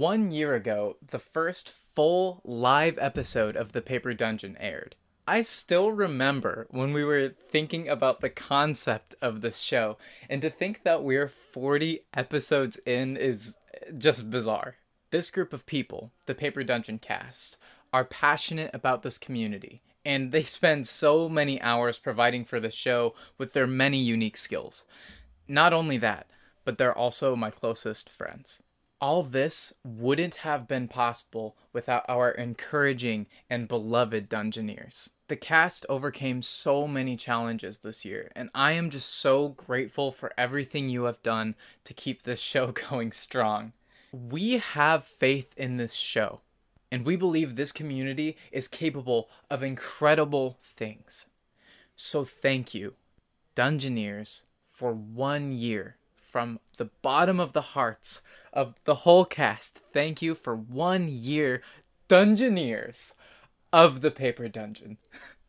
one year ago, the first full live episode of The Paper Dungeon aired. I still remember when we were thinking about the concept of this show, and to think that we're 40 episodes in is just bizarre. This group of people, the Paper Dungeon cast, are passionate about this community, and they spend so many hours providing for the show with their many unique skills. Not only that, but they're also my closest friends. All this wouldn't have been possible without our encouraging and beloved Dungeoneers. The cast overcame so many challenges this year, and I am just so grateful for everything you have done to keep this show going strong. We have faith in this show, and we believe this community is capable of incredible things. So thank you, Dungeoneers, for one year from the bottom of the hearts of the whole cast. Thank you for one year, Dungeoneers of the Paper Dungeon.